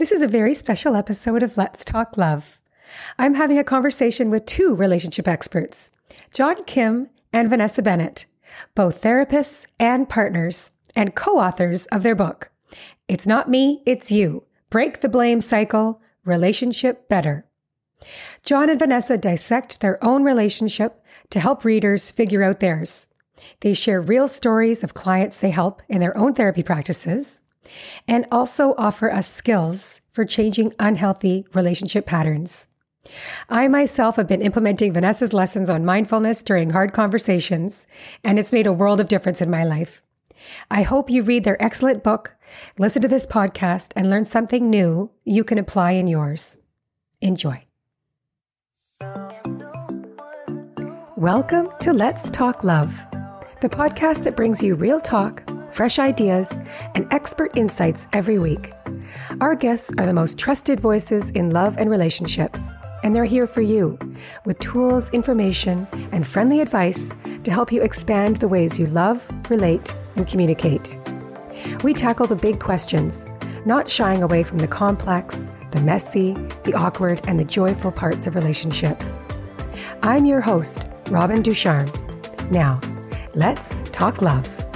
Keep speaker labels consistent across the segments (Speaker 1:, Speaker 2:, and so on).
Speaker 1: This is a very special episode of Let's Talk Love. I'm having a conversation with two relationship experts, John Kim and Vanessa Bennett, both therapists and partners, and co authors of their book, It's Not Me, It's You Break the Blame Cycle Relationship Better. John and Vanessa dissect their own relationship to help readers figure out theirs. They share real stories of clients they help in their own therapy practices and also offer us skills for changing unhealthy relationship patterns. I myself have been implementing Vanessa's lessons on mindfulness during hard conversations, and it's made a world of difference in my life. I hope you read their excellent book, listen to this podcast, and learn something new you can apply in yours. Enjoy. Welcome to Let's Talk Love, the podcast that brings you real talk fresh ideas, and expert insights every week. Our guests are the most trusted voices in love and relationships, and they're here for you with tools, information, and friendly advice to help you expand the ways you love, relate, and communicate. We tackle the big questions, not shying away from the complex, the messy, the awkward, and the joyful parts of relationships. I'm your host, Robin Ducharme. Now, let's talk love.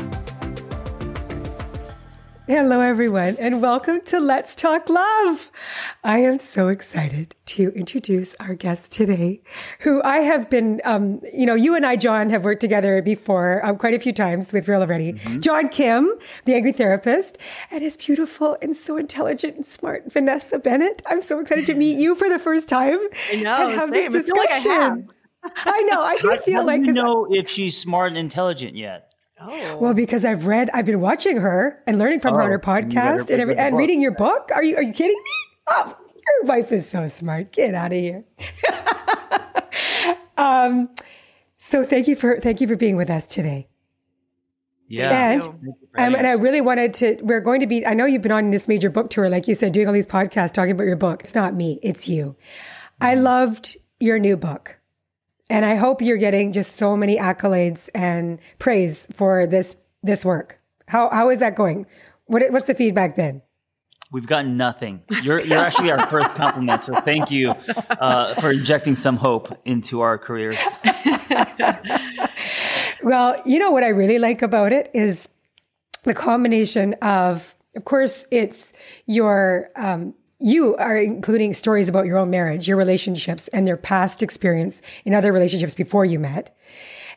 Speaker 1: Hello, everyone, and welcome to Let's Talk Love. I am so excited to introduce our guest today, who I have been, um, you know, you and I, John, have worked together before um, quite a few times with Real Love Ready. Mm-hmm. John Kim, the angry therapist, and his beautiful and so intelligent and smart Vanessa Bennett. I'm so excited to meet you for the first time
Speaker 2: I know,
Speaker 1: and have
Speaker 2: same.
Speaker 1: this discussion. I, I, know. I do feel
Speaker 3: how
Speaker 1: like.
Speaker 3: Do you know if she's smart and intelligent yet?
Speaker 1: Oh. Well, because I've read, I've been watching her and learning from oh, her on her podcast and, every, and reading your book. Are you are you kidding me? Oh, your wife is so smart. Get out of here. um, so thank you for thank you for being with us today.
Speaker 3: Yeah,
Speaker 1: and um, and I really wanted to. We're going to be. I know you've been on this major book tour, like you said, doing all these podcasts talking about your book. It's not me, it's you. I mm-hmm. loved your new book. And I hope you're getting just so many accolades and praise for this this work. How how is that going? What what's the feedback been?
Speaker 3: We've gotten nothing. You're you're actually our first compliment, so thank you uh, for injecting some hope into our careers.
Speaker 1: well, you know what I really like about it is the combination of, of course, it's your um, you are including stories about your own marriage, your relationships, and their past experience in other relationships before you met,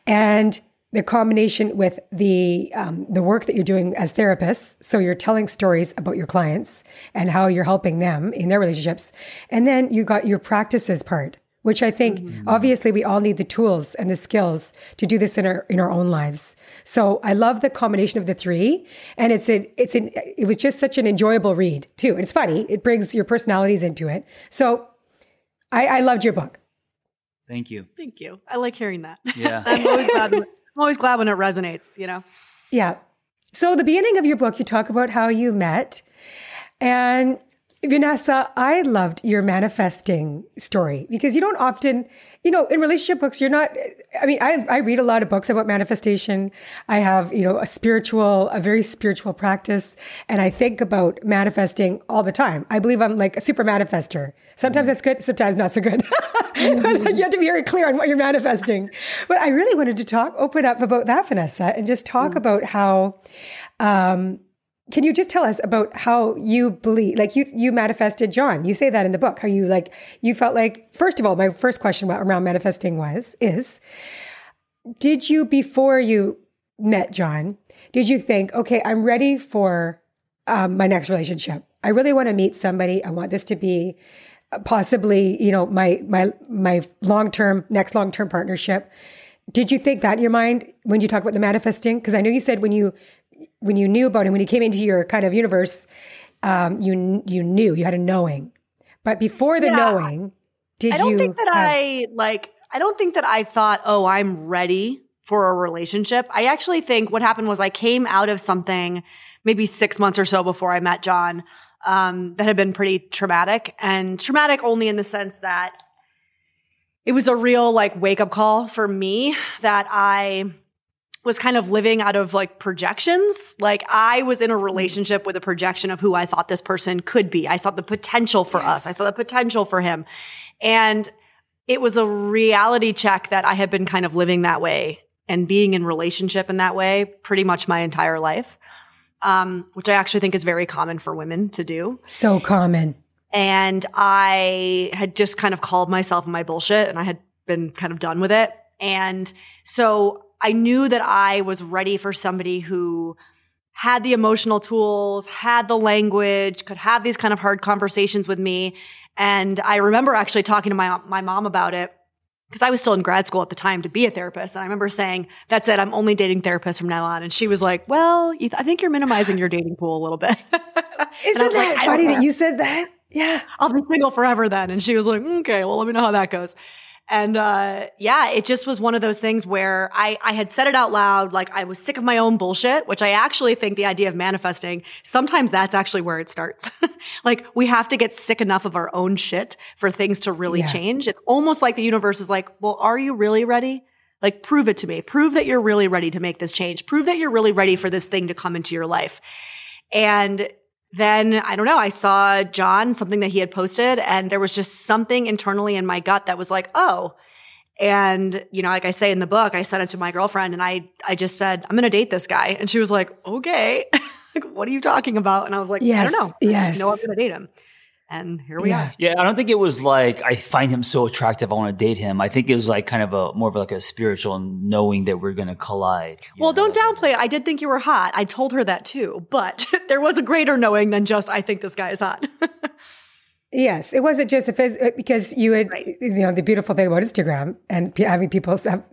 Speaker 1: and the combination with the um, the work that you're doing as therapists. So you're telling stories about your clients and how you're helping them in their relationships, and then you got your practices part, which I think mm-hmm. obviously we all need the tools and the skills to do this in our in our own lives. So I love the combination of the three, and it's a it's an it was just such an enjoyable read too, and it's funny. It brings your personalities into it. So I, I loved your book.
Speaker 3: Thank you.
Speaker 2: Thank you. I like hearing that.
Speaker 3: Yeah,
Speaker 2: I'm always glad. I'm always glad when it resonates. You know.
Speaker 1: Yeah. So the beginning of your book, you talk about how you met, and Vanessa, I loved your manifesting story because you don't often, you know, in relationship books, you're not, I mean, I, I read a lot of books about manifestation. I have, you know, a spiritual, a very spiritual practice, and I think about manifesting all the time. I believe I'm like a super manifester. Sometimes that's good, sometimes not so good. you have to be very clear on what you're manifesting. But I really wanted to talk, open up about that, Vanessa, and just talk mm. about how, um, can you just tell us about how you believe like you you manifested john? You say that in the book how you like you felt like first of all my first question around manifesting was is did you before you met john did you think okay i'm ready for um, my next relationship. I really want to meet somebody. I want this to be possibly you know my my my long-term next long-term partnership. Did you think that in your mind when you talk about the manifesting? Because i know you said when you when you knew about him, when he came into your kind of universe, um, you you knew you had a knowing. But before the yeah. knowing, did you? I
Speaker 2: don't
Speaker 1: you
Speaker 2: think that have- I like. I don't think that I thought, oh, I'm ready for a relationship. I actually think what happened was I came out of something maybe six months or so before I met John um, that had been pretty traumatic, and traumatic only in the sense that it was a real like wake up call for me that I was kind of living out of like projections. Like I was in a relationship with a projection of who I thought this person could be. I saw the potential for yes. us. I saw the potential for him. And it was a reality check that I had been kind of living that way and being in relationship in that way pretty much my entire life. Um, which I actually think is very common for women to do.
Speaker 1: So common.
Speaker 2: And I had just kind of called myself my bullshit and I had been kind of done with it. And so I knew that I was ready for somebody who had the emotional tools, had the language, could have these kind of hard conversations with me. And I remember actually talking to my, my mom about it because I was still in grad school at the time to be a therapist. And I remember saying, that's it. I'm only dating therapists from now on. And she was like, well, I think you're minimizing your dating pool a little bit.
Speaker 1: Isn't that like, funny that you said that? Yeah.
Speaker 2: I'll be single forever then. And she was like, okay, well, let me know how that goes. And uh, yeah, it just was one of those things where I, I had said it out loud, like I was sick of my own bullshit, which I actually think the idea of manifesting, sometimes that's actually where it starts. like we have to get sick enough of our own shit for things to really yeah. change. It's almost like the universe is like, well, are you really ready? Like prove it to me. Prove that you're really ready to make this change. Prove that you're really ready for this thing to come into your life. And then I don't know, I saw John, something that he had posted, and there was just something internally in my gut that was like, oh. And, you know, like I say in the book, I sent it to my girlfriend and I I just said, I'm gonna date this guy. And she was like, okay. like, what are you talking about? And I was like, yes, I don't know. Yes. I just know I'm gonna date him and here we
Speaker 3: yeah.
Speaker 2: are.
Speaker 3: Yeah, I don't think it was like I find him so attractive, I want to date him. I think it was like kind of a more of like a spiritual knowing that we're going to collide.
Speaker 2: Well, know? don't downplay it. I did think you were hot. I told her that too, but there was a greater knowing than just I think this guy is hot.
Speaker 1: yes, it wasn't just the phys- uh, because you had right. you know the beautiful thing about Instagram and having people have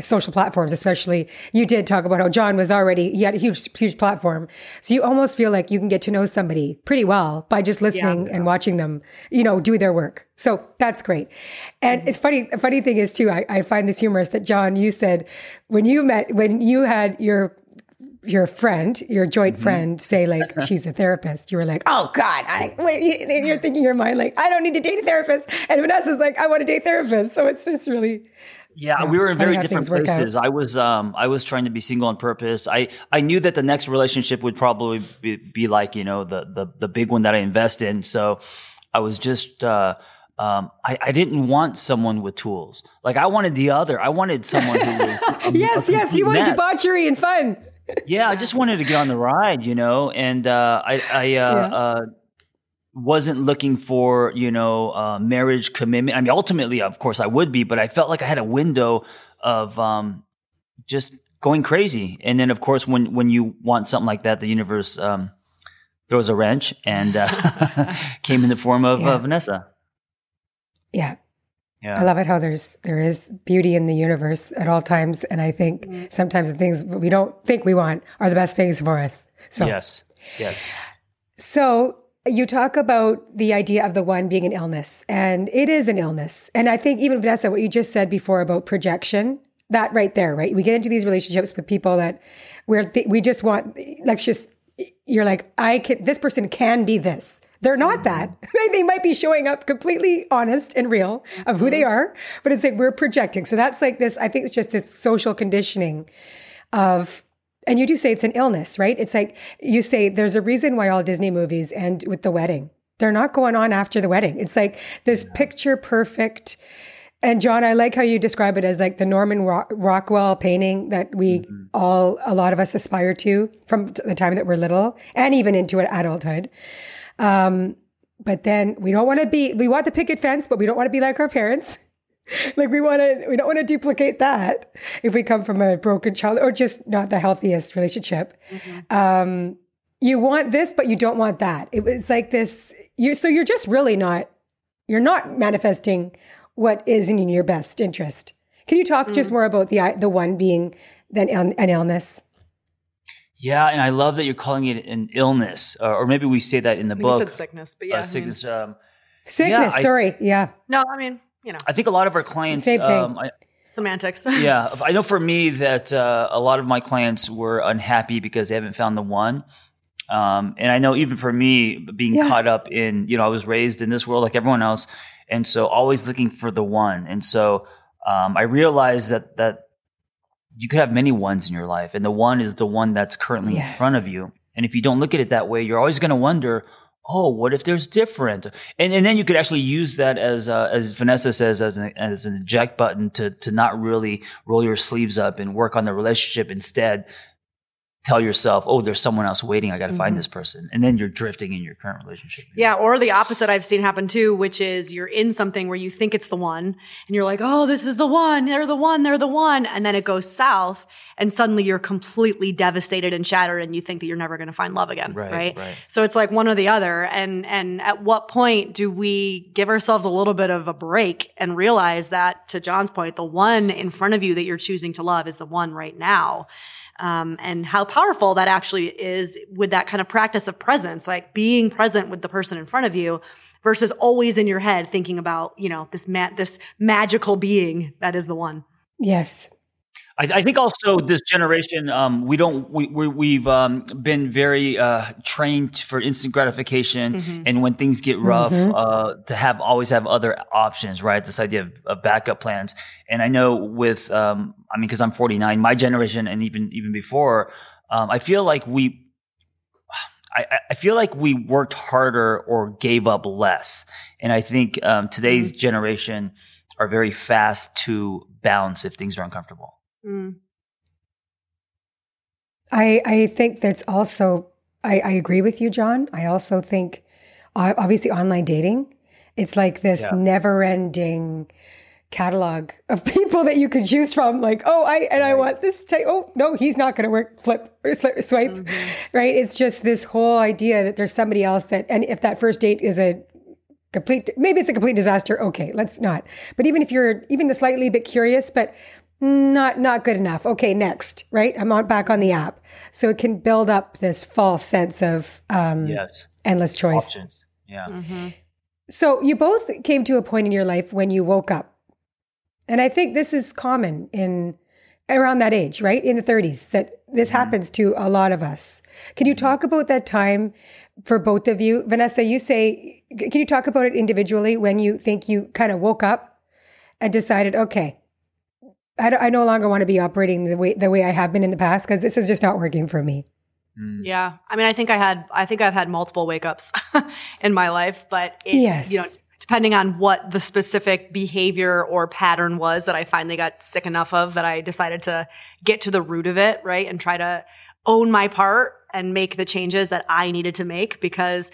Speaker 1: social platforms, especially. You did talk about how John was already, he had a huge, huge platform. So you almost feel like you can get to know somebody pretty well by just listening yeah. and watching them, you know, do their work. So that's great. And mm-hmm. it's funny, the funny thing is too, I, I find this humorous that John, you said when you met, when you had your your friend, your joint mm-hmm. friend, say like she's a therapist, you were like, "Oh God!" I, you're thinking in your mind like, "I don't need to date a therapist," and Vanessa's like, "I want to date therapists." So it's just really
Speaker 3: yeah, we were in very different places. I was um I was trying to be single on purpose. I I knew that the next relationship would probably be, be like, you know, the the the big one that I invest in. So I was just uh um, I, I didn't want someone with tools. Like I wanted the other. I wanted someone who was
Speaker 1: yes, yes. You wanted debauchery and fun.
Speaker 3: Yeah, I just wanted to get on the ride, you know. And uh, I, I uh, yeah. uh, wasn't looking for you know uh, marriage commitment. I mean, ultimately, of course, I would be, but I felt like I had a window of um, just going crazy. And then, of course, when when you want something like that, the universe um, throws a wrench and uh, came in the form of yeah. uh, Vanessa.
Speaker 1: Yeah. Yeah. I love it how there's there is beauty in the universe at all times, and I think mm-hmm. sometimes the things we don't think we want are the best things for us. So
Speaker 3: yes, yes.
Speaker 1: So you talk about the idea of the one being an illness, and it is an illness. And I think even Vanessa, what you just said before about projection, that right there, right? We get into these relationships with people that where th- we just want, like, just you're like, I can, this person can be this. They're not that. they might be showing up completely honest and real of who they mm-hmm. are, but it's like we're projecting. So that's like this. I think it's just this social conditioning of and you do say it's an illness, right? It's like you say there's a reason why all Disney movies end with the wedding. They're not going on after the wedding. It's like this picture perfect. And John, I like how you describe it as like the Norman Rockwell painting that we mm-hmm. all, a lot of us aspire to from the time that we're little and even into adulthood. Um, but then we don't want to be, we want the picket fence, but we don't want to be like our parents. like we want to we don't want to duplicate that if we come from a broken child or just not the healthiest relationship mm-hmm. um, you want this but you don't want that it was like this you so you're just really not you're not manifesting what is in your best interest can you talk mm-hmm. just more about the the one being than an illness
Speaker 3: yeah, and I love that you're calling it an illness, uh, or maybe we say that in the
Speaker 2: we
Speaker 3: book.
Speaker 2: Said sickness, but yeah, uh,
Speaker 3: sickness. Um,
Speaker 1: sickness. Yeah, sorry, yeah.
Speaker 2: No, I mean you know.
Speaker 3: I think a lot of our clients.
Speaker 1: Same thing. Um, I,
Speaker 2: Semantics.
Speaker 3: yeah, I know for me that uh, a lot of my clients were unhappy because they haven't found the one. Um, and I know even for me, being yeah. caught up in, you know, I was raised in this world like everyone else, and so always looking for the one. And so um, I realized that that you could have many ones in your life, and the one is the one that's currently yes. in front of you. And if you don't look at it that way, you're always going to wonder, oh, what if there's different? And, and then you could actually use that as, uh, as Vanessa says, as an, as an eject button to, to not really roll your sleeves up and work on the relationship. Instead, tell yourself, oh, there's someone else waiting. I got to mm-hmm. find this person. And then you're drifting in your current relationship.
Speaker 2: Yeah. Or the opposite I've seen happen too, which is you're in something where you think it's the one and you're like, oh, this is the one. They're the one. They're the one. And then it goes south and suddenly you're completely devastated and shattered and you think that you're never going to find love again. Right, right? right. So it's like one or the other. And, and at what point do we give ourselves a little bit of a break and realize that to John's point, the one in front of you that you're choosing to love is the one right now um, and how powerful that actually is with that kind of practice of presence, like being present with the person in front of you versus always in your head thinking about, you know, this ma- this magical being that is the one.
Speaker 1: Yes.
Speaker 3: I, I think also this generation, um, we don't, we, we have um, been very uh, trained for instant gratification, mm-hmm. and when things get rough, mm-hmm. uh, to have always have other options, right? This idea of, of backup plans. And I know with, um, I mean, because I'm 49, my generation, and even even before, um, I feel like we. I, I, feel like we worked harder or gave up less. And I think um, today's mm-hmm. generation are very fast to bounce if things are uncomfortable. Mm.
Speaker 1: I I think that's also I, I agree with you, John. I also think obviously online dating, it's like this yeah. never ending catalog of people that you could choose from like oh i and right. i want this type oh no he's not going to work flip or swipe mm-hmm. right it's just this whole idea that there's somebody else that and if that first date is a complete maybe it's a complete disaster okay let's not but even if you're even the slightly bit curious but not not good enough. Okay, next, right? I'm on back on the app, so it can build up this false sense of um, yes, endless choice. Options.
Speaker 3: Yeah. Mm-hmm.
Speaker 1: So you both came to a point in your life when you woke up, and I think this is common in around that age, right? In the 30s, that this mm-hmm. happens to a lot of us. Can you talk about that time for both of you, Vanessa? You say, can you talk about it individually when you think you kind of woke up and decided, okay, I, I no longer want to be operating the way the way I have been in the past because this is just not working for me.
Speaker 2: Mm. Yeah, I mean, I think I had I think I've had multiple wake ups in my life, but it,
Speaker 1: yes,
Speaker 2: you know, depending on what the specific behavior or pattern was that I finally got sick enough of that I decided to get to the root of it, right, and try to own my part and make the changes that I needed to make because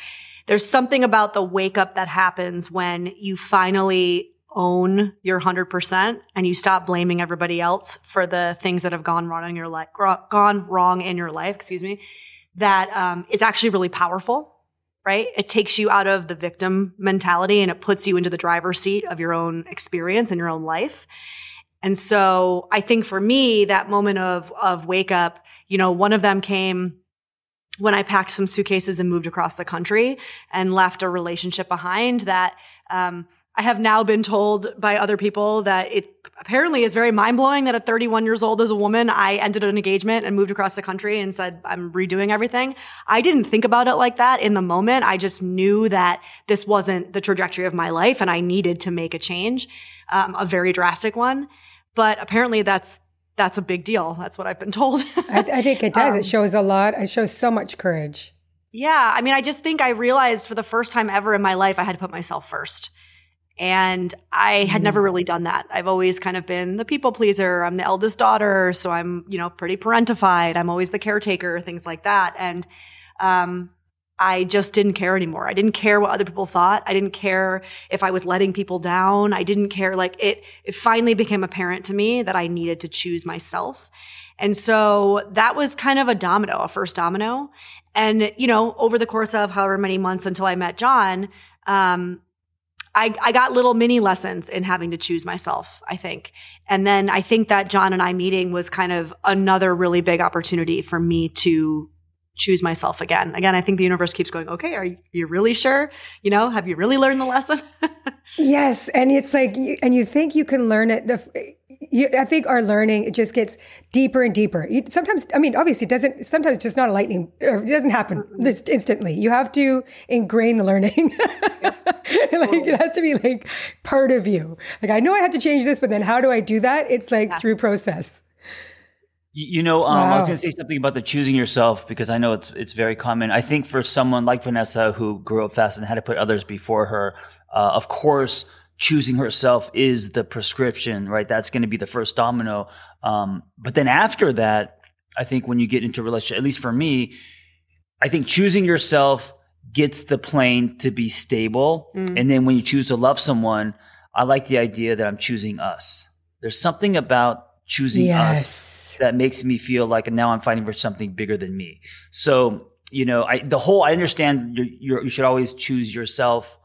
Speaker 2: there's something about the wake up that happens when you finally own your 100% and you stop blaming everybody else for the things that have gone wrong in your life, gone wrong in your life, excuse me, that um, is actually really powerful, right? It takes you out of the victim mentality and it puts you into the driver's seat of your own experience and your own life. And so I think for me, that moment of, of wake up, you know, one of them came when I packed some suitcases and moved across the country and left a relationship behind that, um, I have now been told by other people that it apparently is very mind blowing that at 31 years old as a woman, I ended an engagement and moved across the country and said, I'm redoing everything. I didn't think about it like that in the moment. I just knew that this wasn't the trajectory of my life and I needed to make a change, um, a very drastic one. But apparently that's, that's a big deal. That's what I've been told.
Speaker 1: I, I, think it does. Um, it shows a lot. It shows so much courage.
Speaker 2: Yeah. I mean, I just think I realized for the first time ever in my life, I had to put myself first. And I had never mm. really done that. I've always kind of been the people pleaser. I'm the eldest daughter, so I'm, you know, pretty parentified. I'm always the caretaker, things like that. And um, I just didn't care anymore. I didn't care what other people thought. I didn't care if I was letting people down. I didn't care. Like it, it finally became apparent to me that I needed to choose myself. And so that was kind of a domino, a first domino. And, you know, over the course of however many months until I met John, um, I, I got little mini lessons in having to choose myself, I think. And then I think that John and I meeting was kind of another really big opportunity for me to choose myself again. Again, I think the universe keeps going, okay, are you really sure? You know, have you really learned the lesson?
Speaker 1: yes. And it's like, and you think you can learn it. The, you, I think our learning, it just gets deeper and deeper. You, sometimes, I mean, obviously it doesn't, sometimes just not a lightning, it doesn't happen just instantly. You have to ingrain the learning. like it has to be like part of you. Like, I know I have to change this, but then how do I do that? It's like yeah. through process.
Speaker 3: You know, um, wow. I was going to say something about the choosing yourself because I know it's it's very common. I think for someone like Vanessa who grew up fast and had to put others before her, uh, of course, choosing herself is the prescription, right? That's going to be the first domino. Um, but then after that, I think when you get into a relationship, at least for me, I think choosing yourself gets the plane to be stable. Mm. And then when you choose to love someone, I like the idea that I'm choosing us. There's something about choosing yes. us that makes me feel like now I'm fighting for something bigger than me. So, you know, I, the whole, I understand you're, you should always choose yourself.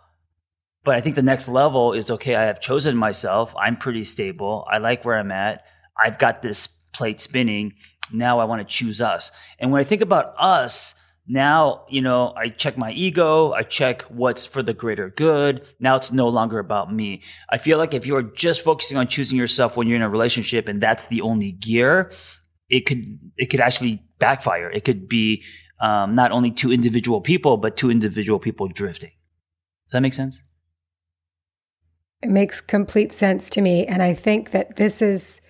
Speaker 3: But I think the next level is okay, I have chosen myself. I'm pretty stable. I like where I'm at. I've got this plate spinning. Now I want to choose us. And when I think about us, now, you know, I check my ego. I check what's for the greater good. Now it's no longer about me. I feel like if you're just focusing on choosing yourself when you're in a relationship and that's the only gear, it could, it could actually backfire. It could be, um, not only two individual people, but two individual people drifting. Does that make sense?
Speaker 1: It makes complete sense to me. And I think that this is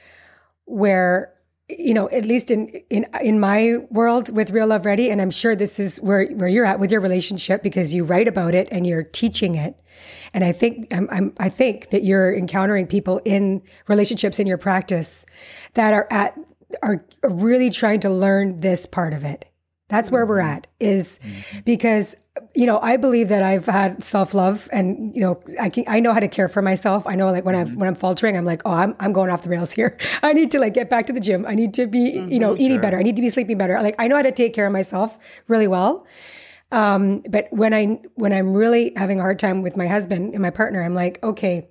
Speaker 1: where you know, at least in in in my world with Real Love Ready, and I'm sure this is where where you're at with your relationship because you write about it and you're teaching it. And I think I'm, I'm I think that you're encountering people in relationships in your practice that are at are really trying to learn this part of it. That's where we're mm-hmm. at is mm-hmm. because you know, I believe that I've had self love, and you know, I can I know how to care for myself. I know, like when mm-hmm. I when I'm faltering, I'm like, oh, I'm I'm going off the rails here. I need to like get back to the gym. I need to be, mm-hmm, you know, eating sure. better. I need to be sleeping better. Like I know how to take care of myself really well. Um, but when I when I'm really having a hard time with my husband and my partner, I'm like, okay,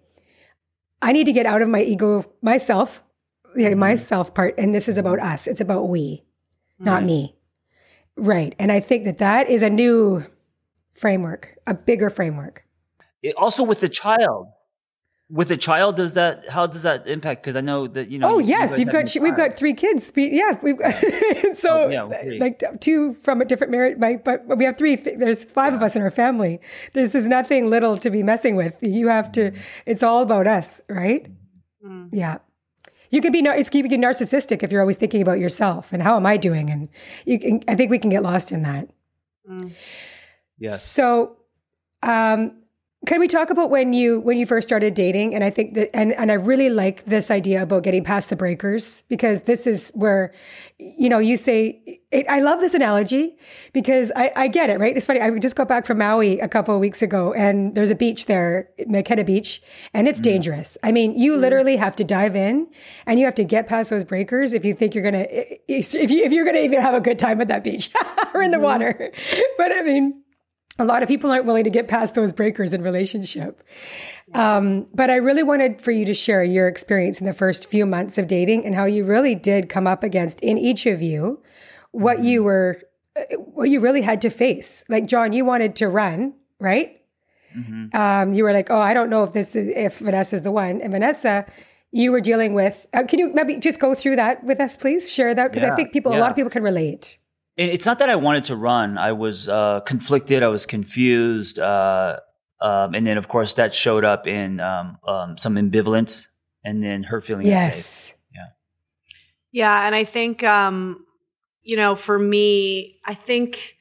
Speaker 1: I need to get out of my ego, myself, yeah, mm-hmm. myself part, and this is about us. It's about we, not right. me. Right. And I think that that is a new framework, a bigger framework.
Speaker 3: It, also with the child. With a child, does that how does that impact? Because I know that you know.
Speaker 1: Oh yes, you've got we've got three kids. Yeah, we've got, so oh, yeah, like two from a different marriage. But we have three. There's five yeah. of us in our family. This is nothing little to be messing with. You have to. Mm. It's all about us, right? Mm. Yeah. You can be it's you can be narcissistic if you're always thinking about yourself and how am I doing, and you can, I think we can get lost in that. Mm.
Speaker 3: Yes.
Speaker 1: So, um, can we talk about when you when you first started dating? And I think that and and I really like this idea about getting past the breakers because this is where, you know, you say it, I love this analogy because I, I get it right. It's funny. I just got back from Maui a couple of weeks ago, and there's a beach there, Makena Beach, and it's mm. dangerous. I mean, you mm. literally have to dive in, and you have to get past those breakers if you think you're gonna if you if you're gonna even have a good time at that beach or in the mm. water. But I mean a lot of people aren't willing to get past those breakers in relationship. Um, but I really wanted for you to share your experience in the first few months of dating and how you really did come up against in each of you what mm-hmm. you were, what you really had to face. Like John, you wanted to run, right? Mm-hmm. Um, you were like, oh, I don't know if this is, if Vanessa's the one. And Vanessa, you were dealing with, uh, can you maybe just go through that with us, please? Share that because yeah, I think people, yeah. a lot of people can relate
Speaker 3: it's not that I wanted to run. I was uh, conflicted. I was confused. Uh, um, and then, of course, that showed up in um, um, some ambivalence and then her feeling
Speaker 1: yes.
Speaker 3: unsafe.
Speaker 2: Yeah. Yeah. And I think, um, you know, for me, I think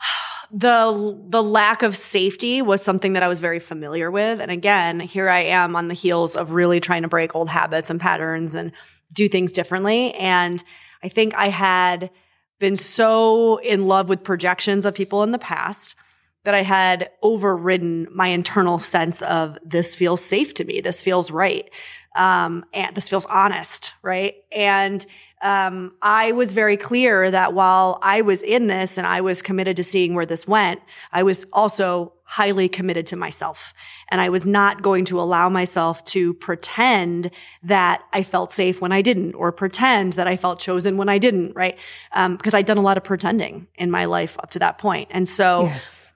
Speaker 2: the the lack of safety was something that I was very familiar with. And again, here I am on the heels of really trying to break old habits and patterns and do things differently. And I think I had – been so in love with projections of people in the past that I had overridden my internal sense of this feels safe to me. This feels right. Um, and this feels honest. Right. And, um, I was very clear that while I was in this and I was committed to seeing where this went, I was also highly committed to myself. And I was not going to allow myself to pretend that I felt safe when I didn't, or pretend that I felt chosen when I didn't, right? Um, because I'd done a lot of pretending in my life up to that point. And so, yes.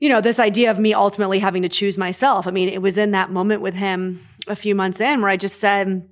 Speaker 2: you know, this idea of me ultimately having to choose myself, I mean, it was in that moment with him a few months in where I just said,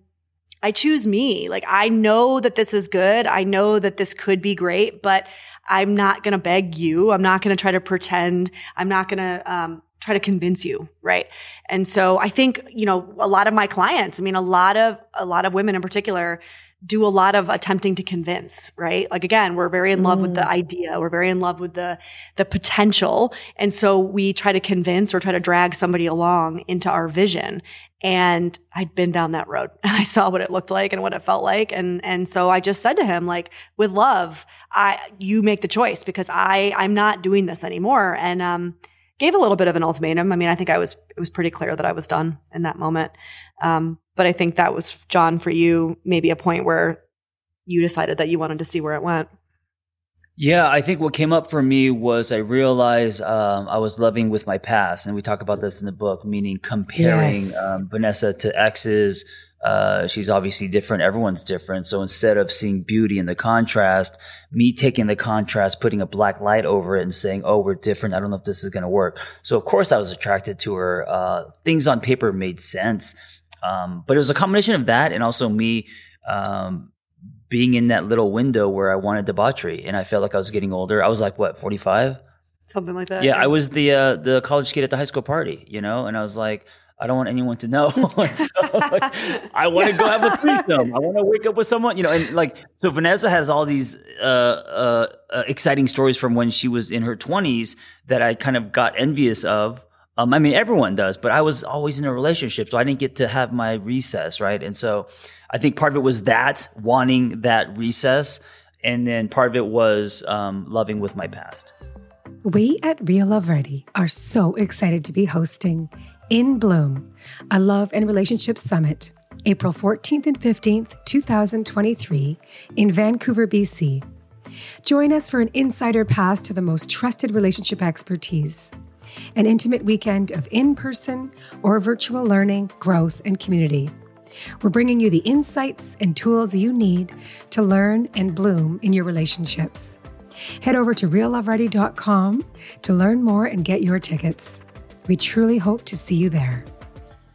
Speaker 2: I choose me. Like, I know that this is good. I know that this could be great, but I'm not going to beg you. I'm not going to try to pretend. I'm not going to um, try to convince you, right? And so I think you know a lot of my clients. I mean, a lot of a lot of women in particular do a lot of attempting to convince, right? Like again, we're very in love mm. with the mm. idea. We're very in love with the, the potential. And so we try to convince or try to drag somebody along into our vision. And I'd been down that road and I saw what it looked like and what it felt like. And, and so I just said to him, like, with love, I, you make the choice because I, I'm not doing this anymore. And, um, gave a little bit of an ultimatum. I mean, I think I was, it was pretty clear that I was done in that moment. Um, but I think that was, John, for you, maybe a point where you decided that you wanted to see where it went.
Speaker 3: Yeah, I think what came up for me was I realized um, I was loving with my past, and we talk about this in the book, meaning comparing yes. um, Vanessa to exes. Uh, she's obviously different. Everyone's different. So instead of seeing beauty in the contrast, me taking the contrast, putting a black light over it, and saying, "Oh, we're different. I don't know if this is going to work." So of course I was attracted to her. Uh, things on paper made sense. Um, but it was a combination of that and also me um, being in that little window where I wanted debauchery, and I felt like I was getting older. I was like what forty five,
Speaker 2: something like that.
Speaker 3: Yeah, I was the uh, the college kid at the high school party, you know, and I was like. I don't want anyone to know. so like, I want to go have a threesome. I want to wake up with someone, you know. And like, so Vanessa has all these uh, uh, uh, exciting stories from when she was in her twenties that I kind of got envious of um, I mean, everyone does, but I was always in a relationship, so I didn't get to have my recess, right? And so I think part of it was that wanting that recess, and then part of it was um, loving with my past.
Speaker 1: We at Real Love Ready are so excited to be hosting In Bloom, a love and relationship summit, April 14th and 15th, 2023, in Vancouver, BC. Join us for an insider pass to the most trusted relationship expertise an intimate weekend of in person or virtual learning, growth, and community. We're bringing you the insights and tools you need to learn and bloom in your relationships. Head over to realloveready.com to learn more and get your tickets. We truly hope to see you there.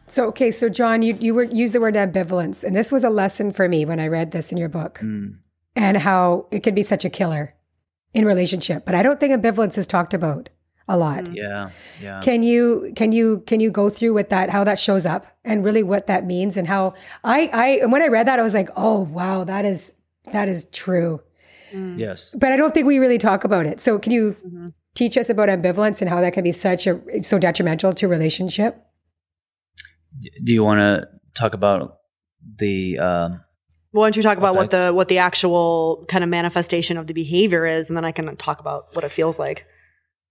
Speaker 1: So, okay, so John, you, you were, used the word ambivalence, and this was a lesson for me when I read this in your book mm. and how it can be such a killer in relationship. But I don't think ambivalence is talked about a lot.
Speaker 3: Mm-hmm. Yeah. Yeah.
Speaker 1: Can you can you can you go through with that how that shows up and really what that means and how I I and when I read that I was like, "Oh, wow, that is that is true."
Speaker 3: Mm. Yes.
Speaker 1: But I don't think we really talk about it. So can you mm-hmm. teach us about ambivalence and how that can be such a so detrimental to relationship?
Speaker 3: Do you want to talk about the um
Speaker 2: why don't you talk about what the what the actual kind of manifestation of the behavior is, and then I can talk about what it feels like.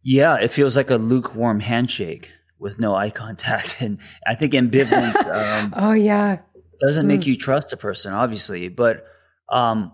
Speaker 3: Yeah, it feels like a lukewarm handshake with no eye contact, and I think ambivalence.
Speaker 1: Um, oh yeah,
Speaker 3: doesn't mm. make you trust a person, obviously. But um,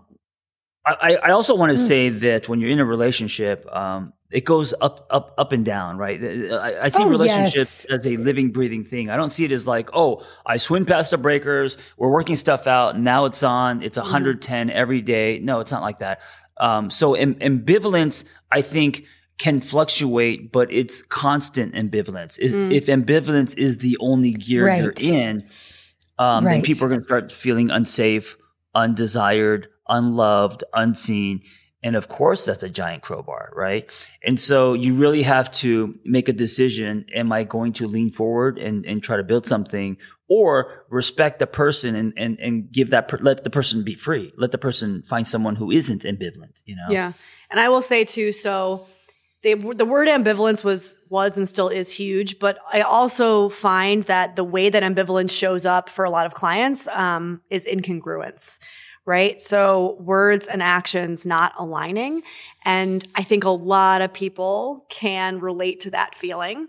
Speaker 3: I, I also want to mm. say that when you're in a relationship, um, it goes up, up, up and down, right? I, I see oh, relationships yes. as a living, breathing thing. I don't see it as like, oh, I swim past the breakers, we're working stuff out, now it's on, it's 110 mm-hmm. every day. No, it's not like that. Um, so am- ambivalence, I think can fluctuate, but it's constant ambivalence. If, mm. if ambivalence is the only gear right. you're in, um, right. then people are going to start feeling unsafe, undesired, unloved, unseen. And of course, that's a giant crowbar, right? And so you really have to make a decision. Am I going to lean forward and, and try to build something or respect the person and, and, and give that, per- let the person be free. Let the person find someone who isn't ambivalent, you know?
Speaker 2: Yeah. And I will say too, so they, the word ambivalence was was and still is huge, but I also find that the way that ambivalence shows up for a lot of clients um, is incongruence, right? So words and actions not aligning, and I think a lot of people can relate to that feeling.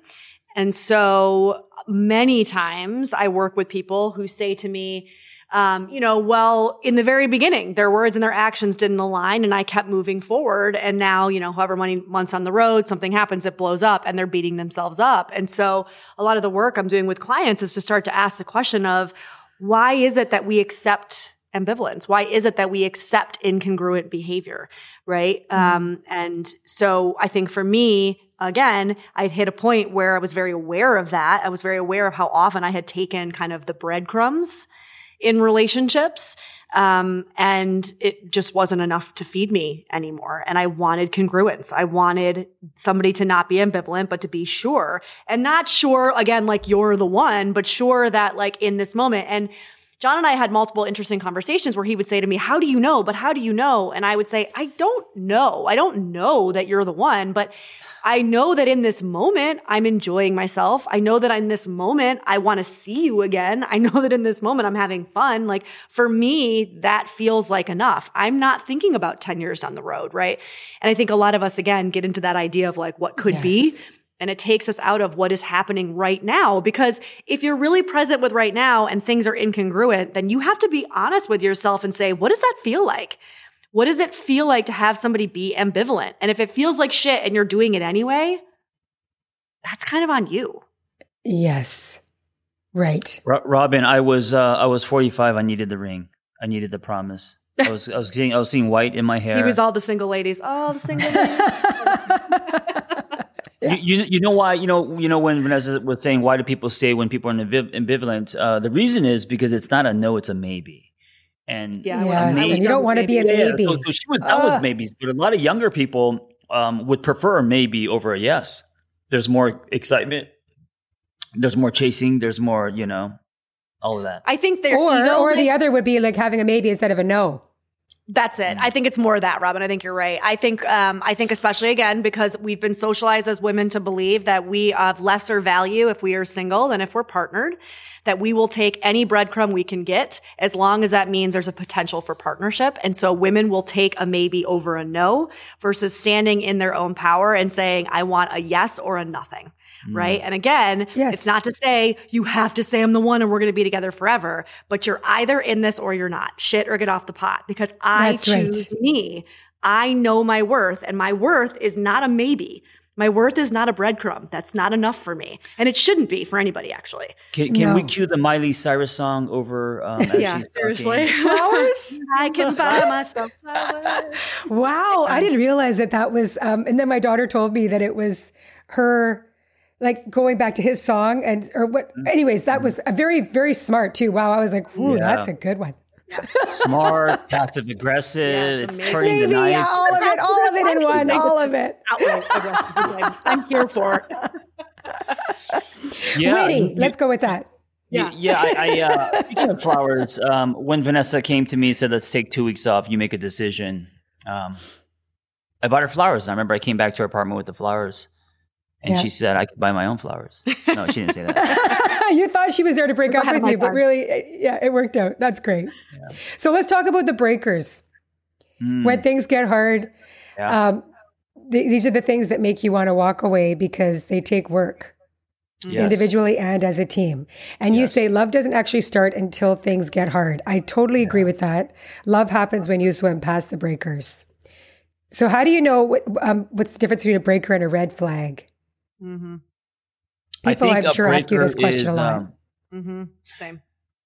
Speaker 2: And so many times I work with people who say to me, um, you know, well, in the very beginning, their words and their actions didn't align and I kept moving forward. And now, you know, however many months on the road, something happens, it blows up and they're beating themselves up. And so a lot of the work I'm doing with clients is to start to ask the question of why is it that we accept ambivalence? Why is it that we accept incongruent behavior? Right. Mm-hmm. Um, and so I think for me, again, I'd hit a point where I was very aware of that. I was very aware of how often I had taken kind of the breadcrumbs in relationships. Um, and it just wasn't enough to feed me anymore. And I wanted congruence. I wanted somebody to not be ambivalent, but to be sure and not sure again, like you're the one, but sure that like in this moment. And John and I had multiple interesting conversations where he would say to me, How do you know? But how do you know? And I would say, I don't know. I don't know that you're the one, but I know that in this moment, I'm enjoying myself. I know that in this moment, I want to see you again. I know that in this moment, I'm having fun. Like for me, that feels like enough. I'm not thinking about 10 years down the road, right? And I think a lot of us, again, get into that idea of like what could yes. be. And it takes us out of what is happening right now. Because if you're really present with right now and things are incongruent, then you have to be honest with yourself and say, what does that feel like? What does it feel like to have somebody be ambivalent? And if it feels like shit and you're doing it anyway, that's kind of on you.
Speaker 1: Yes. Right.
Speaker 3: Robin, I was uh, I was 45. I needed the ring. I needed the promise. I was I was seeing I was seeing white in my hair.
Speaker 2: He was all the single ladies. All the single ladies.
Speaker 3: Yeah. you, you, you know why you know you know when Vanessa was saying why do people say when people are ambivalent? Uh, the reason is because it's not a no, it's a maybe. And
Speaker 1: yeah, yes. and you don't want to be a maybe.
Speaker 3: Yeah, so, so, she was done uh. with maybes, but a lot of younger people um, would prefer a maybe over a yes. There's more excitement. There's more chasing. There's more, you know, all of that.
Speaker 2: I think there,
Speaker 1: or or the other would be like having a maybe instead of a no.
Speaker 2: That's it. I think it's more of that, Robin. I think you're right. I think, um, I think especially again, because we've been socialized as women to believe that we have lesser value if we are single than if we're partnered, that we will take any breadcrumb we can get as long as that means there's a potential for partnership. And so women will take a maybe over a no versus standing in their own power and saying, I want a yes or a nothing. Mm. right? And again, yes. it's not to say you have to say I'm the one and we're going to be together forever, but you're either in this or you're not. Shit or get off the pot because I That's choose right. me. I know my worth and my worth is not a maybe. My worth is not a breadcrumb. That's not enough for me. And it shouldn't be for anybody, actually.
Speaker 3: Can, can no. we cue the Miley Cyrus song over? Um,
Speaker 2: yeah, seriously. Flowers? I can buy myself flowers.
Speaker 1: Wow. I didn't realize that that was. Um, and then my daughter told me that it was her like going back to his song and or what mm-hmm. anyways that was a very very smart too wow i was like ooh yeah. that's a good one
Speaker 3: smart passive aggressive yeah, it's, it's turning
Speaker 1: Maybe,
Speaker 3: the knife
Speaker 1: yeah, all of it all of it in one all of it
Speaker 2: i'm here for
Speaker 1: it yeah Witty, let's go with that
Speaker 3: yeah, yeah. I, I uh, speaking of flowers, um, when Vanessa came to me and said, "Let's take two weeks off. You make a decision." Um, I bought her flowers. And I remember I came back to her apartment with the flowers. And yeah. she said, I could buy my own flowers. No, she didn't say that.
Speaker 1: you thought she was there to break up with you, but really, yeah, it worked out. That's great. Yeah. So let's talk about the breakers. Mm. When things get hard, yeah. um, th- these are the things that make you want to walk away because they take work. Yes. individually and as a team. And yes. you say love doesn't actually start until things get hard. I totally agree with that. Love happens when you swim past the breakers. So, how do you know what, um, what's the difference between a breaker and a red flag? Mm-hmm. People, I'm sure, ask you this question is, a lot. Um,
Speaker 2: mm-hmm. Same.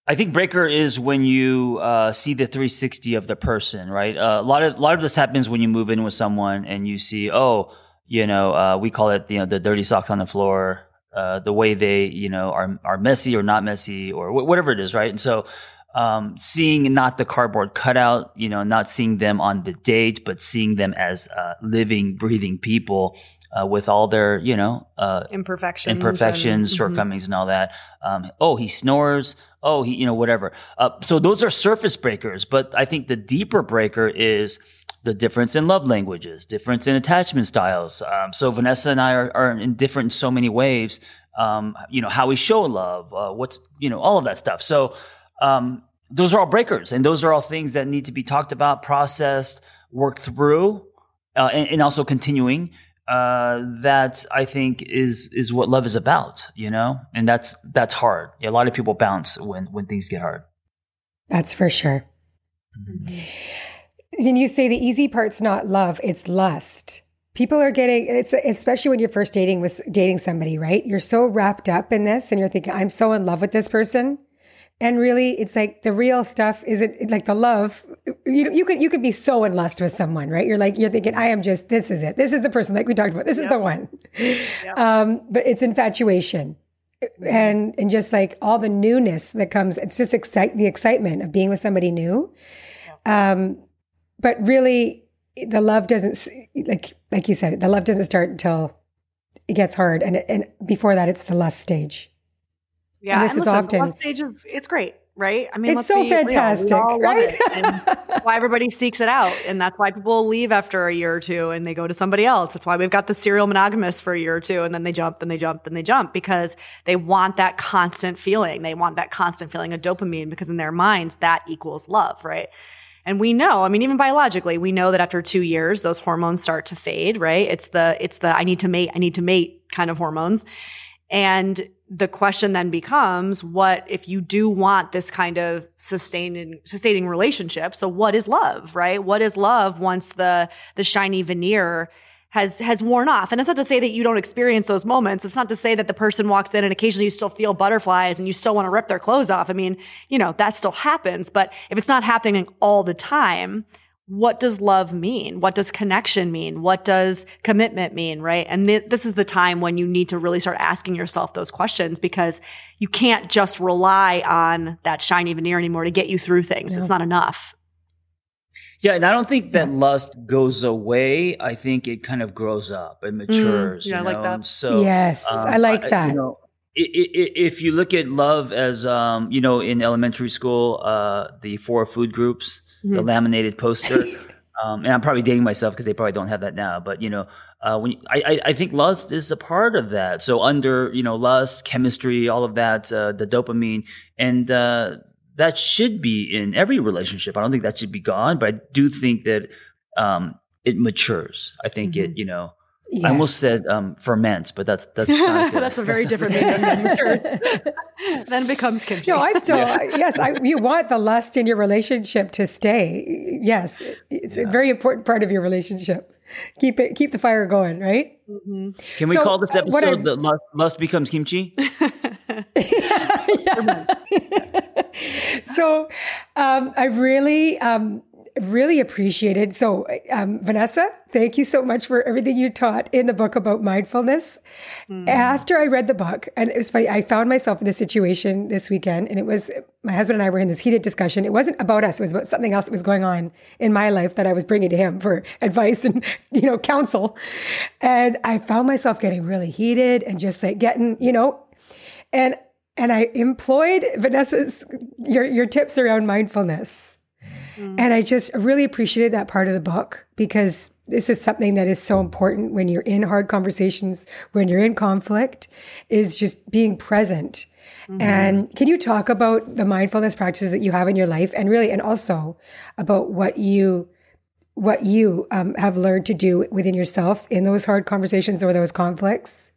Speaker 3: I think breaker is when you uh, see the 360 of the person, right? Uh, a lot of a lot of this happens when you move in with someone and you see, oh, you know, uh, we call it, you know, the dirty socks on the floor, uh, the way they, you know, are are messy or not messy or wh- whatever it is, right? And so, um, seeing not the cardboard cutout, you know, not seeing them on the date, but seeing them as uh, living, breathing people uh, with all their, you know, uh,
Speaker 2: imperfections,
Speaker 3: imperfections, and, shortcomings, mm-hmm. and all that. Um, oh, he snores. Oh, he, you know, whatever. Uh, so those are surface breakers, but I think the deeper breaker is the difference in love languages, difference in attachment styles. Um, so Vanessa and I are, are in different in so many ways. Um, you know, how we show love, uh, what's, you know, all of that stuff. So, um, those are all breakers and those are all things that need to be talked about, processed, worked through, uh, and, and, also continuing uh, that I think is is what love is about, you know, and that's that's hard. A lot of people bounce when when things get hard.
Speaker 1: That's for sure. Mm-hmm. And you say the easy part's not love; it's lust. People are getting it's especially when you're first dating with dating somebody, right? You're so wrapped up in this, and you're thinking, "I'm so in love with this person." And really, it's like the real stuff isn't like the love. You you could you could be so in lust with someone, right? You're like you're thinking, I am just this is it. This is the person like we talked about. This is the one. Yep. Um, but it's infatuation, and and just like all the newness that comes. It's just excite the excitement of being with somebody new. Um, but really, the love doesn't like like you said. The love doesn't start until it gets hard, and and before that, it's the lust stage.
Speaker 2: Yeah, and this and is listen, often stage is it's great. right? I mean,
Speaker 1: it's so fantastic, right?
Speaker 2: why everybody seeks it out, and that's why people leave after a year or two and they go to somebody else. That's why we've got the serial monogamous for a year or two, and then they jump and they jump and they jump because they want that constant feeling. They want that constant feeling of dopamine because in their minds that equals love, right? And we know, I mean, even biologically, we know that after two years, those hormones start to fade, right? It's the, it's the, I need to mate, I need to mate kind of hormones. And the question then becomes what if you do want this kind of sustaining sustaining relationship? So what is love right? What is love once the the shiny veneer has has worn off? And it's not to say that you don't experience those moments. It's not to say that the person walks in and occasionally you still feel butterflies and you still want to rip their clothes off. I mean you know that still happens. But if it's not happening all the time what does love mean? What does connection mean? What does commitment mean? Right. And th- this is the time when you need to really start asking yourself those questions because you can't just rely on that shiny veneer anymore to get you through things. Yeah. It's not enough.
Speaker 3: Yeah, and I don't think that yeah. lust goes away. I think it kind of grows up and mm, matures. Mm, yeah, I like
Speaker 1: that. So yes, um, I like that. I, you know,
Speaker 3: if you look at love as, um, you know, in elementary school, uh, the four food groups, mm-hmm. the laminated poster. um, and I'm probably dating myself because they probably don't have that now. But you know, uh, when you, I, I think lust is a part of that. So under you know lust, chemistry, all of that, uh, the dopamine, and uh, that should be in every relationship. I don't think that should be gone, but I do think that um, it matures. I think mm-hmm. it you know Yes. I almost said um, ferments, but that's that's
Speaker 2: that's a very different thing than then becomes kimchi.
Speaker 1: No, I still yeah. yes, I, you want the lust in your relationship to stay. Yes, it's yeah. a very important part of your relationship. Keep it, keep the fire going, right?
Speaker 3: Mm-hmm. Can we so, call this episode "The lust, lust becomes kimchi"?
Speaker 1: so, um, I really. Um, really appreciated. So, um, Vanessa, thank you so much for everything you taught in the book about mindfulness. Mm. After I read the book, and it was funny, I found myself in this situation this weekend, and it was my husband and I were in this heated discussion. It wasn't about us; it was about something else that was going on in my life that I was bringing to him for advice and you know counsel. And I found myself getting really heated and just like getting you know, and and I employed Vanessa's your your tips around mindfulness Mm. And I just really appreciated that part of the book because this is something that is so important when you're in hard conversations, when you're in conflict, is just being present. Mm-hmm. And can you talk about the mindfulness practices that you have in your life and really, and also about what you, what you um, have learned to do within yourself in those hard conversations or those conflicts?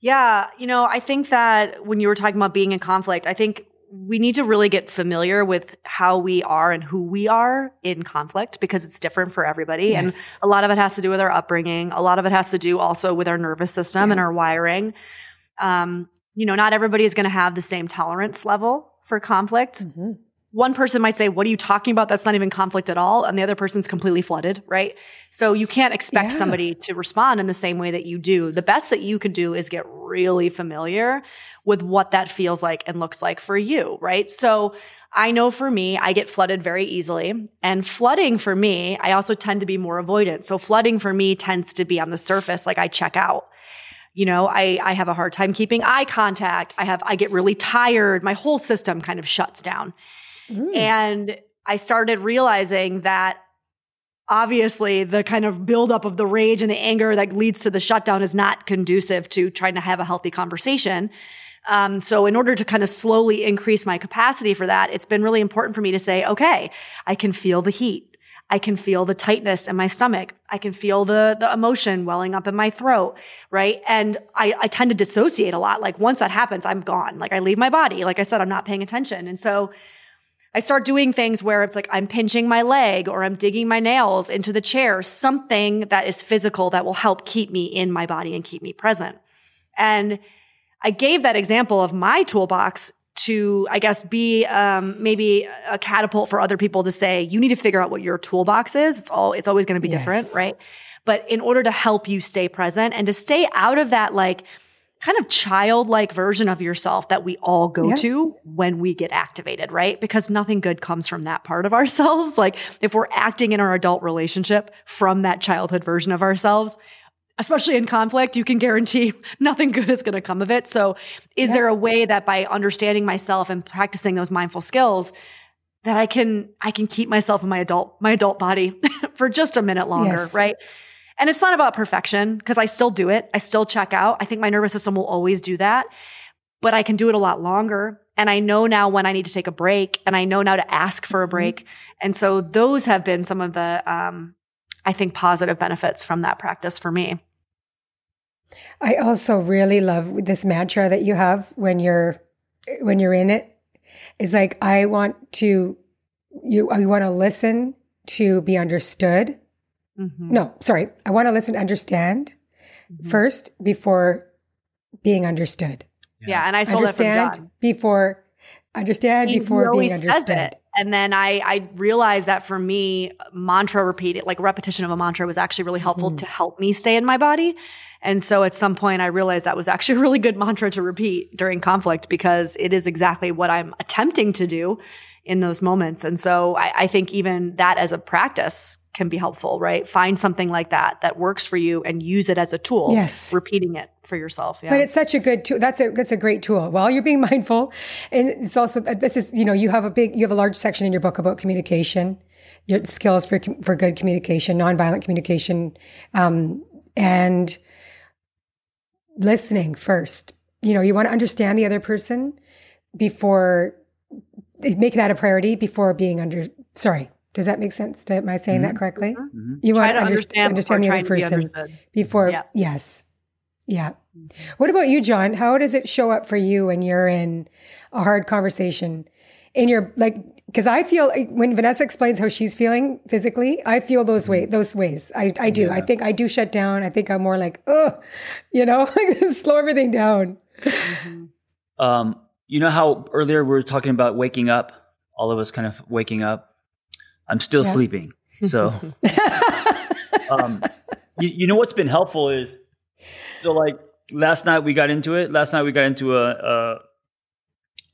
Speaker 2: Yeah, you know, I think that when you were talking about being in conflict, I think we need to really get familiar with how we are and who we are in conflict because it's different for everybody. Yes. And a lot of it has to do with our upbringing. A lot of it has to do also with our nervous system yeah. and our wiring. Um, you know, not everybody is going to have the same tolerance level for conflict. Mm-hmm. One person might say, What are you talking about? That's not even conflict at all. And the other person's completely flooded, right? So you can't expect yeah. somebody to respond in the same way that you do. The best that you can do is get really familiar with what that feels like and looks like for you, right? So I know for me, I get flooded very easily. And flooding for me, I also tend to be more avoidant. So flooding for me tends to be on the surface, like I check out. You know, I, I have a hard time keeping eye contact. I have, I get really tired. My whole system kind of shuts down. Mm. And I started realizing that obviously the kind of buildup of the rage and the anger that leads to the shutdown is not conducive to trying to have a healthy conversation. Um, so in order to kind of slowly increase my capacity for that, it's been really important for me to say, okay, I can feel the heat. I can feel the tightness in my stomach. I can feel the, the emotion welling up in my throat, right? And I, I tend to dissociate a lot. Like once that happens, I'm gone. Like I leave my body. Like I said, I'm not paying attention. And so I start doing things where it's like I'm pinching my leg or I'm digging my nails into the chair, something that is physical that will help keep me in my body and keep me present. And I gave that example of my toolbox to, I guess, be um, maybe a catapult for other people to say, you need to figure out what your toolbox is. It's all, it's always going to be yes. different, right? But in order to help you stay present and to stay out of that, like, kind of childlike version of yourself that we all go yeah. to when we get activated, right? Because nothing good comes from that part of ourselves. Like if we're acting in our adult relationship from that childhood version of ourselves, especially in conflict, you can guarantee nothing good is going to come of it. So, is yeah. there a way that by understanding myself and practicing those mindful skills, that I can I can keep myself in my adult my adult body for just a minute longer, yes. right? And it's not about perfection because I still do it. I still check out. I think my nervous system will always do that, but I can do it a lot longer. And I know now when I need to take a break and I know now to ask for a mm-hmm. break. Mm-hmm. And so those have been some of the, um, I think, positive benefits from that practice for me.
Speaker 1: I also really love this mantra that you have when you're when you're in it. It's like I want to you I want to listen to be understood. Mm-hmm. No, sorry. I want to listen to understand mm-hmm. first before being understood.
Speaker 2: Yeah, yeah and I
Speaker 1: understand before understand he before being understood.
Speaker 2: And then I, I realized that for me, mantra repeated, like repetition of a mantra was actually really helpful mm-hmm. to help me stay in my body. And so at some point I realized that was actually a really good mantra to repeat during conflict because it is exactly what I'm attempting to do in those moments. And so I, I, think even that as a practice can be helpful, right? Find something like that that works for you and use it as a tool.
Speaker 1: Yes.
Speaker 2: Repeating it for yourself.
Speaker 1: Yeah. But it's such a good tool. That's a, that's a great tool. While you're being mindful. And it's also, this is, you know, you have a big, you have a large section in your book about communication, your skills for, for good communication, nonviolent communication, um, and listening first. You know, you want to understand the other person before make that a priority before being under. Sorry, does that make sense? Am I saying mm-hmm. that correctly?
Speaker 2: Mm-hmm. You Try want to understand, understand the other person
Speaker 1: be before. Yeah. Yes. Yeah. Mm-hmm. What about you, John? How does it show up for you when you're in a hard conversation? In your like, because I feel when Vanessa explains how she's feeling physically, I feel those way those ways. I I do. Yeah. I think I do shut down. I think I'm more like, oh, you know, slow everything down.
Speaker 3: Mm-hmm. Um, you know how earlier we were talking about waking up, all of us kind of waking up. I'm still yeah. sleeping. So, um, you, you, know what's been helpful is so like last night we got into it. Last night we got into a,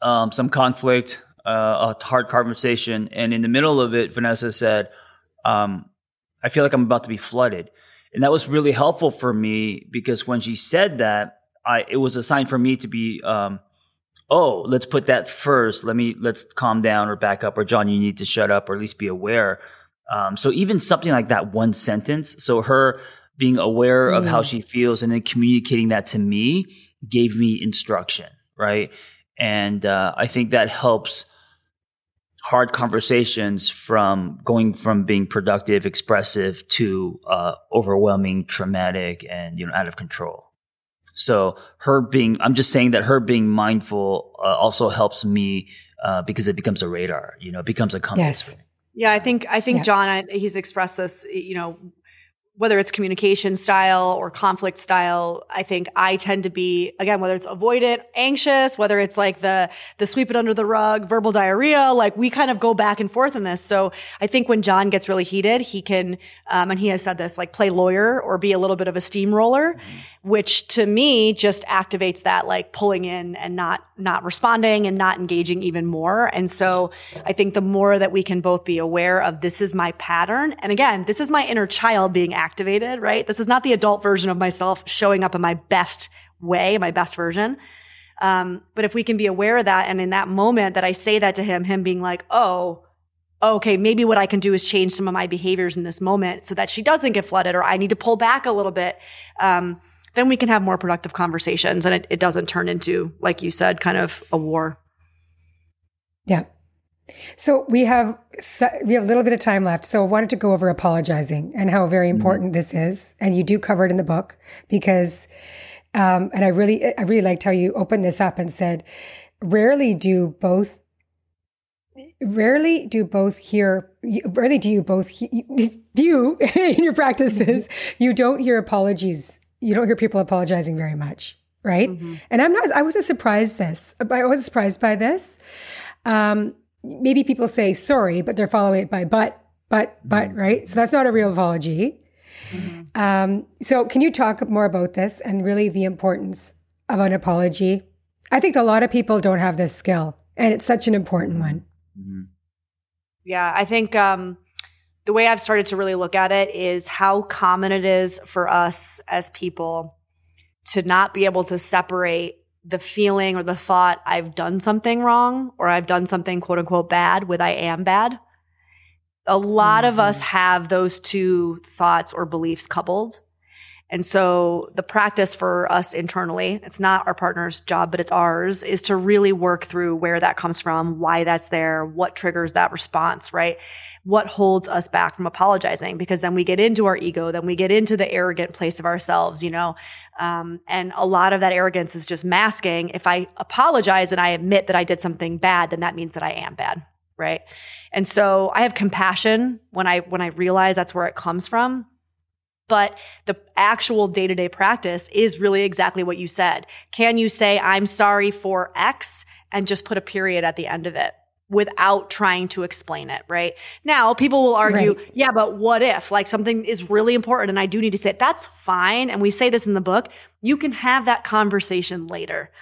Speaker 3: a um, some conflict, uh, a hard conversation, and in the middle of it, Vanessa said, um, "I feel like I'm about to be flooded," and that was really helpful for me because when she said that, I it was a sign for me to be um, oh, let's put that first. Let me, let's calm down or back up or John, you need to shut up or at least be aware. Um, so even something like that one sentence. So her being aware mm. of how mm. she feels and then communicating that to me gave me instruction. Right. And, uh, I think that helps hard conversations from going from being productive, expressive to, uh, overwhelming, traumatic and, you know, out of control. So her being, I'm just saying that her being mindful uh, also helps me uh, because it becomes a radar. You know, it becomes a compass. Yes.
Speaker 2: Yeah, I think I think yeah. John, I, he's expressed this. You know, whether it's communication style or conflict style, I think I tend to be, again, whether it's avoidant, anxious, whether it's like the, the sweep it under the rug, verbal diarrhea, like we kind of go back and forth in this. So I think when John gets really heated, he can, um, and he has said this, like play lawyer or be a little bit of a steamroller. Mm-hmm which to me just activates that like pulling in and not not responding and not engaging even more and so i think the more that we can both be aware of this is my pattern and again this is my inner child being activated right this is not the adult version of myself showing up in my best way my best version um, but if we can be aware of that and in that moment that i say that to him him being like oh okay, maybe what I can do is change some of my behaviors in this moment so that she doesn't get flooded or I need to pull back a little bit. Um, then we can have more productive conversations and it, it doesn't turn into, like you said, kind of a war.
Speaker 1: Yeah. So we have we have a little bit of time left. So I wanted to go over apologizing and how very mm-hmm. important mm-hmm. this is, and you do cover it in the book because, um, and I really I really liked how you opened this up and said, rarely do both rarely do both hear rarely do you both you in your practices mm-hmm. you don't hear apologies you don't hear people apologizing very much, right? Mm-hmm. And I'm not. I wasn't surprised this. I wasn't surprised by this. Um, maybe people say sorry, but they're following it by but, but, but, mm-hmm. right? So that's not a real apology. Mm-hmm. Um, so can you talk more about this and really the importance of an apology? I think a lot of people don't have this skill, and it's such an important one.
Speaker 2: Mm-hmm. Yeah, I think. Um, the way I've started to really look at it is how common it is for us as people to not be able to separate the feeling or the thought I've done something wrong or I've done something quote unquote bad with I am bad. A lot mm-hmm. of us have those two thoughts or beliefs coupled. And so the practice for us internally, it's not our partner's job, but it's ours, is to really work through where that comes from, why that's there, what triggers that response, right? What holds us back from apologizing? Because then we get into our ego, then we get into the arrogant place of ourselves, you know? Um, and a lot of that arrogance is just masking. If I apologize and I admit that I did something bad, then that means that I am bad, right? And so I have compassion when I, when I realize that's where it comes from but the actual day to day practice is really exactly what you said. Can you say, I'm sorry for X and just put a period at the end of it? without trying to explain it, right? Now, people will argue, right. yeah, but what if like something is really important and I do need to say it? That's fine. And we say this in the book. You can have that conversation later.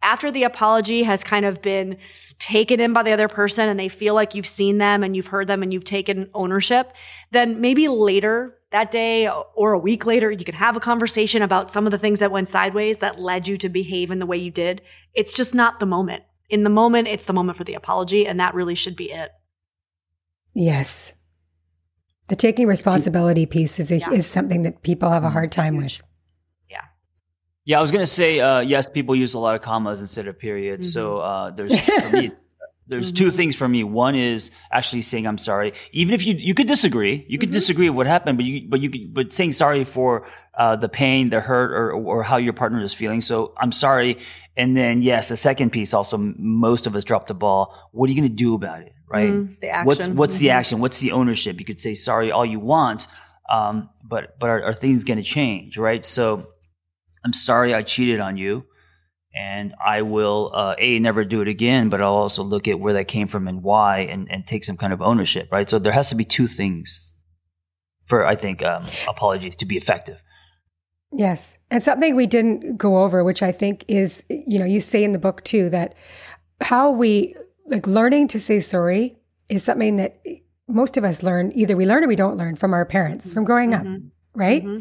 Speaker 2: After the apology has kind of been taken in by the other person and they feel like you've seen them and you've heard them and you've taken ownership, then maybe later that day or a week later, you can have a conversation about some of the things that went sideways that led you to behave in the way you did. It's just not the moment. In the moment, it's the moment for the apology, and that really should be it.
Speaker 1: Yes. The taking responsibility piece is, a, yeah. is something that people have a hard time with.
Speaker 2: Yeah.
Speaker 3: Yeah, I was going to say, uh, yes, people use a lot of commas instead of periods. Mm-hmm. So uh, there's, for me, there's mm-hmm. two things for me. One is actually saying I'm sorry, even if you you could disagree, you could mm-hmm. disagree with what happened, but you but you could, but saying sorry for uh, the pain, the hurt, or or how your partner is feeling. So I'm sorry, and then yes, the second piece also most of us drop the ball. What are you going to do about it, right?
Speaker 2: Mm, the action.
Speaker 3: What's what's mm-hmm. the action? What's the ownership? You could say sorry all you want, um, but but are, are things going to change, right? So I'm sorry I cheated on you and I will uh, a never do it again, but I'll also look at where that came from and why, and, and take some kind of ownership, right? So there has to be two things for I think um, apologies to be effective.
Speaker 1: Yes, and something we didn't go over, which I think is you know you say in the book too that how we like learning to say sorry is something that most of us learn either we learn or we don't learn from our parents from growing mm-hmm. up, right? Mm-hmm.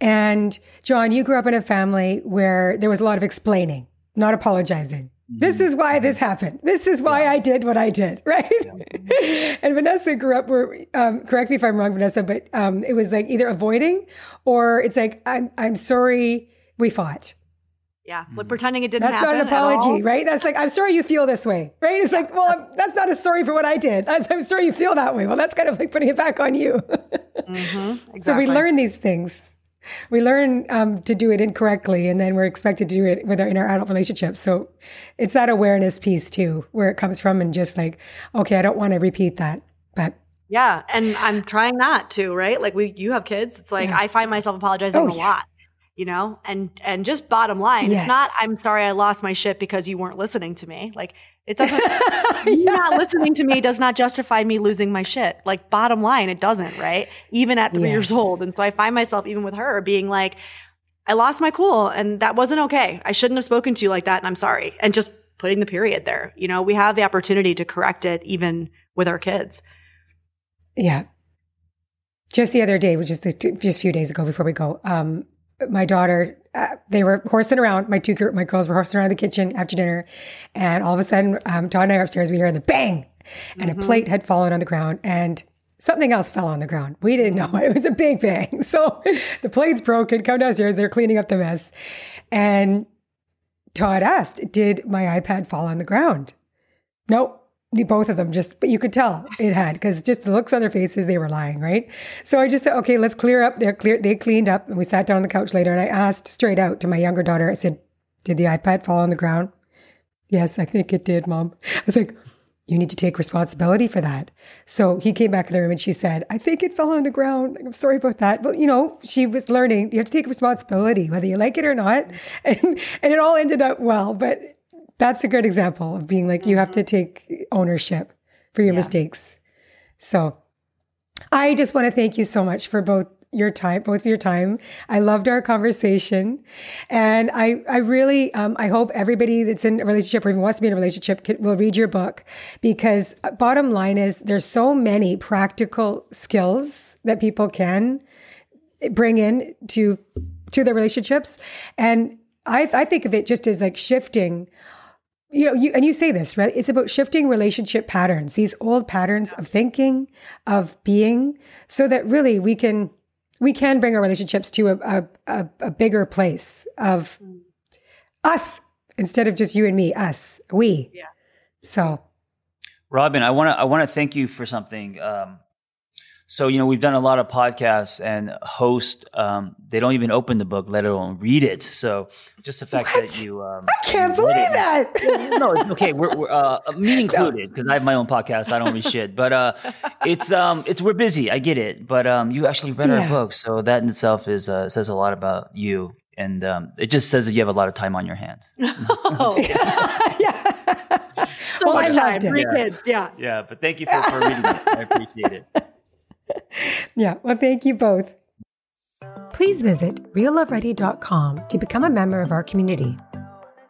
Speaker 1: And John, you grew up in a family where there was a lot of explaining, not apologizing. This is why this happened. This is why I did what I did, right? Yeah. and Vanessa grew up where, um, correct me if I'm wrong, Vanessa, but um, it was like either avoiding or it's like, I'm, I'm sorry we fought.
Speaker 2: Yeah, like pretending it didn't
Speaker 1: that's
Speaker 2: happen.
Speaker 1: That's not an apology, right? That's like, I'm sorry you feel this way, right? It's like, well, I'm, that's not a sorry for what I did. I'm sorry you feel that way. Well, that's kind of like putting it back on you. mm-hmm, exactly. So we learn these things we learn um, to do it incorrectly and then we're expected to do it with our, in our adult relationships so it's that awareness piece too where it comes from and just like okay i don't want to repeat that but
Speaker 2: yeah and i'm trying not to right like we you have kids it's like yeah. i find myself apologizing oh, a yeah. lot you know? And and just bottom line yes. it's not i'm sorry i lost my shit because you weren't listening to me. Like it doesn't you not listening to me does not justify me losing my shit. Like bottom line it doesn't right? Even at three yes. years old. And so i find myself even with her being like i lost my cool and that wasn't okay. I shouldn't have spoken to you like that and i'm sorry. And just putting the period there. You know we have the opportunity to correct it even with our kids.
Speaker 1: Yeah. Just the other day which is just a few days ago before we go um my daughter, uh, they were horsing around. My two my girls were horsing around the kitchen after dinner, and all of a sudden, um, Todd and I are upstairs. We hear the bang, and mm-hmm. a plate had fallen on the ground, and something else fell on the ground. We didn't know it was a big bang. So the plate's broken. Come downstairs. They're cleaning up the mess, and Todd asked, "Did my iPad fall on the ground?" Nope both of them just but you could tell it had because just the looks on their faces they were lying right? So i just said okay let's clear up. They're clear they cleaned up and we sat down on the couch later and i asked straight out to my younger daughter i said did the ipad fall on the ground? Yes i think it did mom. I was like you need to take responsibility for that. So he came back in the room and she said i think it fell on the ground. I'm sorry about that but you know she was learning. You have to take responsibility whether you like it or not. And and it all ended up well but that's a good example of being like, mm-hmm. you have to mm-hmm. take ownership for your yeah. mistakes. So I just want to thank you so much for both your time, both of your time. I loved our conversation, and I I really um, I hope everybody that's in a relationship or even wants to be in a relationship will read your book because uh, bottom line is there's so many practical skills that people can bring in to to their relationships, and I I think of it just as like shifting you know, you and you say this, right? It's about shifting relationship patterns, these old patterns of thinking, of being, so that really we can we can bring our relationships to a a, a bigger place of us instead of just you and me, us, we.
Speaker 2: Yeah.
Speaker 1: So,
Speaker 3: Robin, I want to I want to thank you for something. Um, so, you know, we've done a lot of podcasts and host, um, they don't even open the book, let alone read it. So just the fact
Speaker 1: what?
Speaker 3: that you, um,
Speaker 1: I can't believe it, that.
Speaker 3: no, it's okay. We're, we're uh, me included because I have my own podcast. I don't read shit, but, uh, it's, um, it's, we're busy. I get it. But, um, you actually read yeah. our book. So that in itself is, uh, says a lot about you. And, um, it just says that you have a lot of time on your hands.
Speaker 2: oh. yeah. So well, much time. Three yeah. kids. Yeah.
Speaker 3: Yeah. But thank you for, for reading it. I appreciate it.
Speaker 1: yeah. Well, thank you both. Please visit realloveready.com to become a member of our community.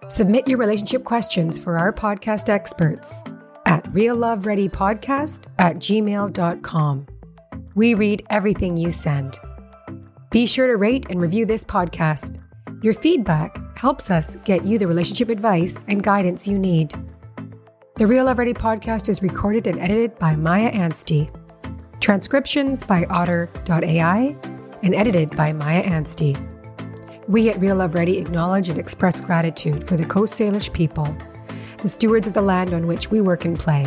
Speaker 1: Submit your relationship questions for our podcast experts at reallovereadypodcast at gmail.com. We read everything you send. Be sure to rate and review this podcast. Your feedback helps us get you the relationship advice and guidance you need. The Real Love Ready podcast is recorded and edited by Maya Anstey transcriptions by otter.ai, and edited by Maya Anstey. We at Real Love Ready acknowledge and express gratitude for the Coast Salish people, the stewards of the land on which we work and play,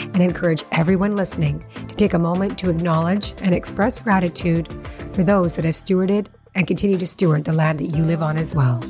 Speaker 1: and encourage everyone listening to take a moment to acknowledge and express gratitude for those that have stewarded and continue to steward the land that you live on as well.